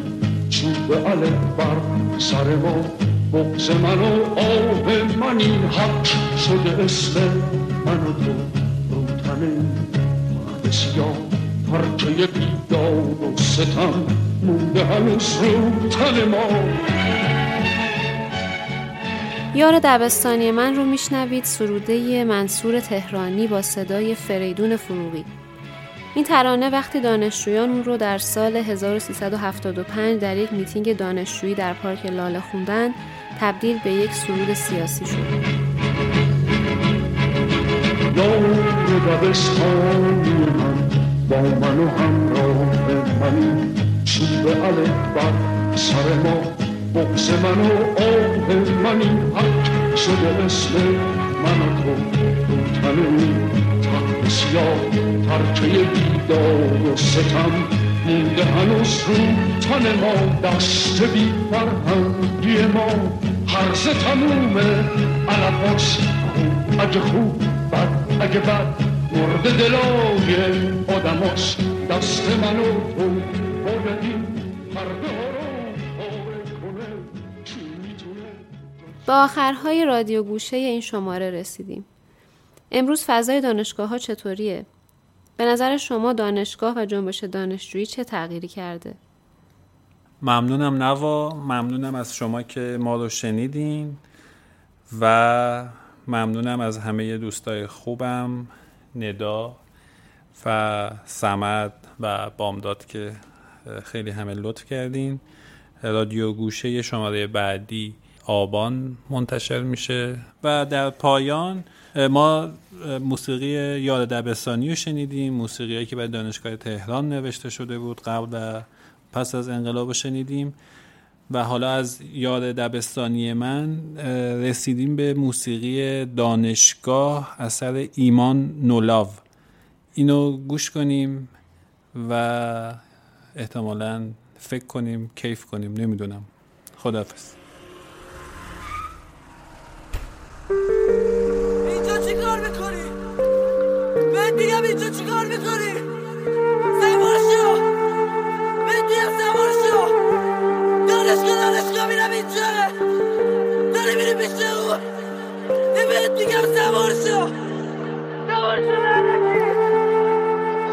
چوب علف بر سر ما بغز من و آه منی حق شده اسم من و تو رو سیاه پرچه بیداد و ستم مونده هنوز رو تن ما یار دبستانی من رو میشنوید سروده منصور تهرانی با صدای فریدون فروغی این ترانه وقتی دانشجویان اون رو در سال 1375 در یک میتینگ دانشجویی در پارک لاله خوندن تبدیل به یک سرود سیاسی شد. دبستانی من با من و همراه منی چوب علف بر سر ما بغز من و آه منی حق شده اسم من و تو دو تنی تخت سیاه ترکه بیدار و ستم مونده هنوز رو تن ما دست بی فرهنگی ما هرز تمومه علفاش خوب اگه خوب بد اگه بد مرد دلای آدماش دست من و تو باید با آخرهای رادیو گوشه این شماره رسیدیم. امروز فضای دانشگاه ها چطوریه؟ به نظر شما دانشگاه و جنبش دانشجویی چه تغییری کرده؟ ممنونم نوا ممنونم از شما که ما رو شنیدین و ممنونم از همه دوستای خوبم ندا و سمد و بامداد که خیلی همه لطف کردین. رادیو گوشه شماره بعدی آبان منتشر میشه و در پایان ما موسیقی یاد دبستانی رو شنیدیم موسیقی که به دانشگاه تهران نوشته شده بود قبل و پس از انقلاب رو شنیدیم. و حالا از یاد دبستانی من رسیدیم به موسیقی دانشگاه اثر ایمان نولاو. اینو گوش کنیم و احتمالا فکر کنیم کیف کنیم نمی‌دونم. خدافز اینجا چی کار می‌کنی؟ من دیگم اینجا چی کار می‌کنی؟ سوار شو! من دیگم سوار شو! دانشگاه دانشگاه میرم اینجا داری میری پیش او من دیگم سوار شو سوار شو لعنتی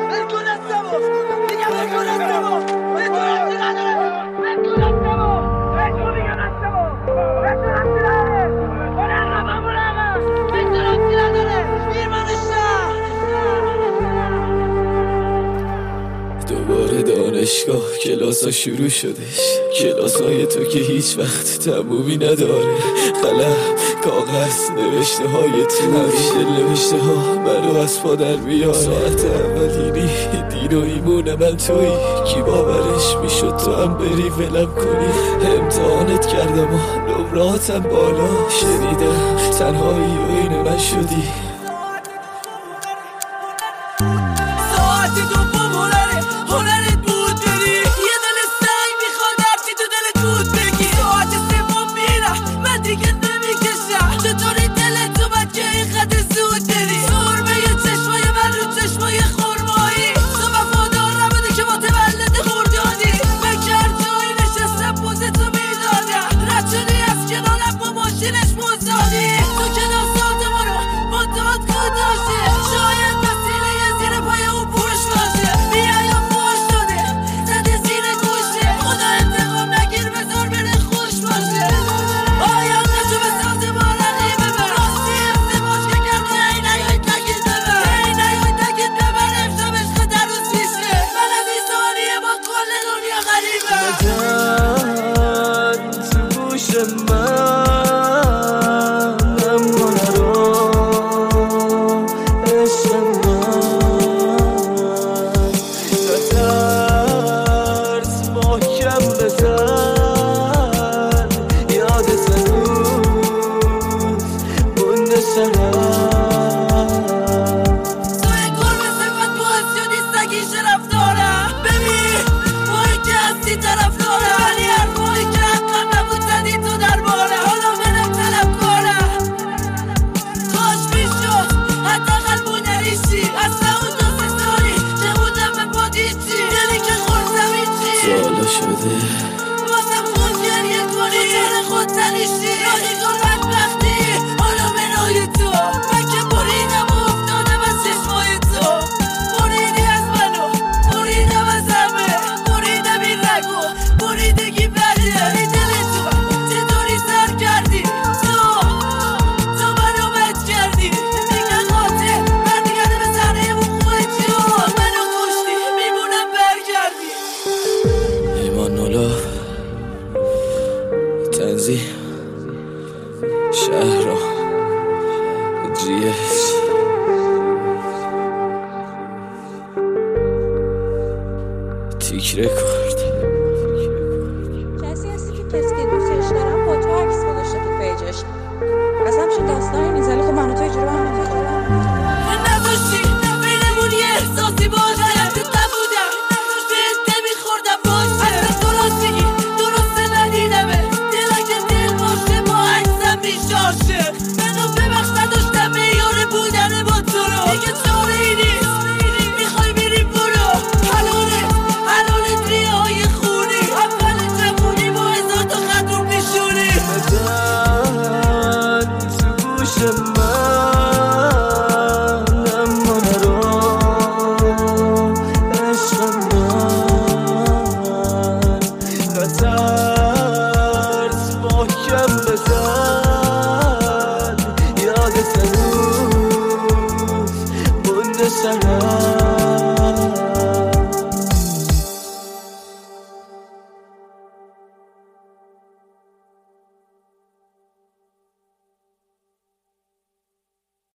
من کن از سوار دیگم من کن از سوار من کن از نداره من دانشگاه کلاس ها شروع شدش. کلاس های تو که هیچ وقت تمومی نداره. قلم کاغذ نوشته های تو. همیشه نوشته ها منو از پا در میاره. ساعت اولینی دین و ایمون من توی کی باورش می‌شد تو هم بری ولم کنی؟ امتحانت کردم و نمراتم بالا. شنیدم تنهایی و من شدی